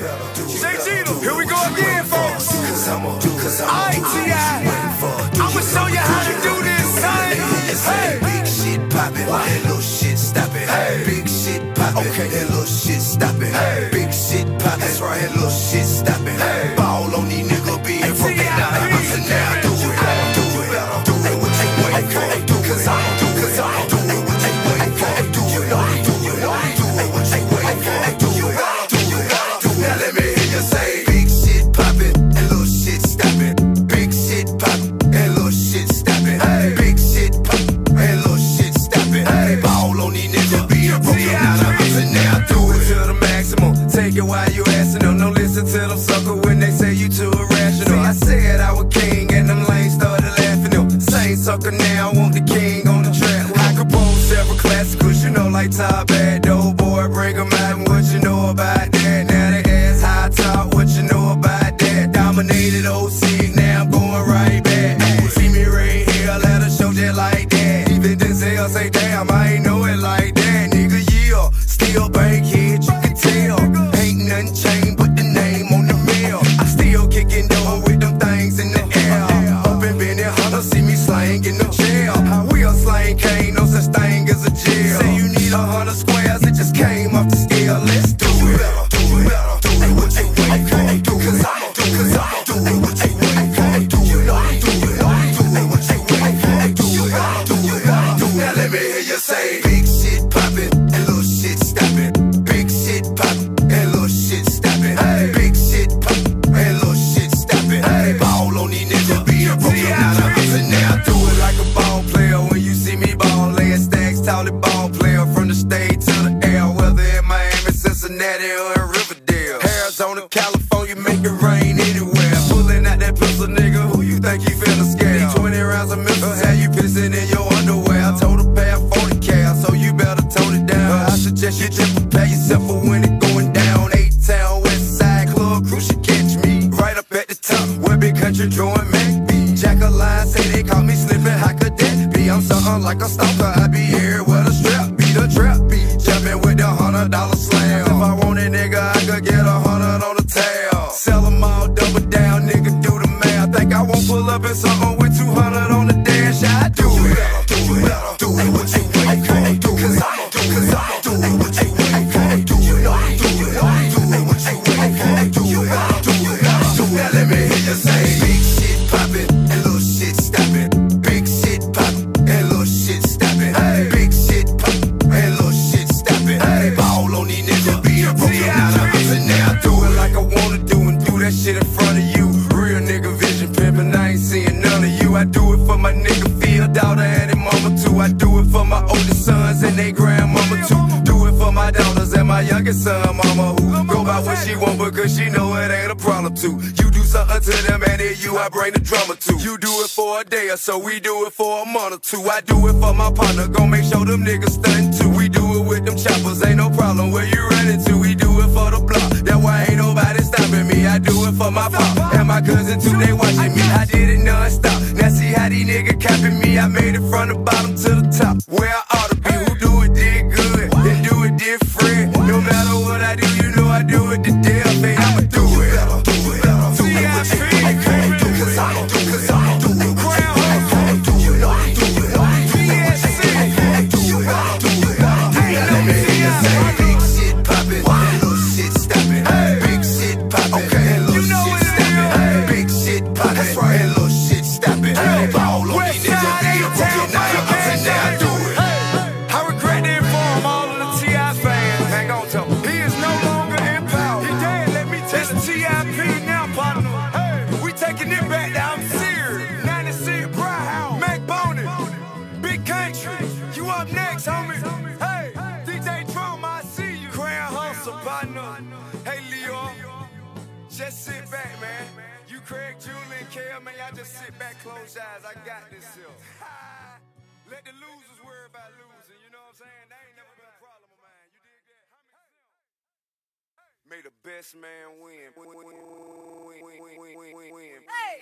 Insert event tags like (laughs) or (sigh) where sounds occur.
Say Gino, here we go again, folks. Alright, T.I. I'ma show you how to do this, son. Hey. Big shit poppin', that little shit stoppin'. Hey. Big shit poppin', Okay. that little shit stoppin'. Big shit poppin', that's right, that little shit stoppin'. Ball While you asking them. Don't listen to them sucker when they say you too irrational. I said I was king and them lanes started laughing them. Same sucker now, Who you think you finna scare? 20 rounds of missiles, how you pissing in your underwear? I told her pay a 40 cal, so you better tone it down. I suggest you just prepare yourself for when it going down. Eight town, west side club, crew should catch me. Right up at the top, where Big Kuntry drawing Mac be. Jack a line, say they caught me slipping, how could that be? I'm something like a stalker, I be here where a strap be, the trap be. Jumping with the hundred dollar slam. If I want it, nigga, I could get a hundred on the tail. Sell 'em all, do it for my oldest sons and they grandmama too. Do it for my daughters and my youngest son, mama who go by what she want because she know it ain't a problem too. You do something to them and then you I bring the drama too. You do it for a day or so, we do it for a month or two. I do it for my partner, gon' make sure them niggas stunt too. We do it with them choppers, ain't no problem where you running to. We do it for the block, that why ain't nobody stopping me. I do it for my pop and my cousin too, they watching me. I did it non-stop. Now see how these niggas capping me. I made it from the bottom to the and little shit stoppin'. Ball on these niggas being broken now. So now do it. I regret to inform all of the T.I. fans. Hang on to him. He is no longer in power. He dead, let me tell you. It's T.I.P. now, partner. Hey, we taking it back down serious. 96 Brown, Mac Boney, Big Kuntry. You up next, homie. Hey, DJ Drama, I see you. Grand Hustle, partner. Hey, Leo. Just sit back, man. You Craig, Julian, Kale, man, y'all just sit back, close eyes. I got this here. (laughs) Let the losers worry about losing. You know what I'm saying? That ain't never been a problem of mine. You dig that? May the best man win, win, win, win.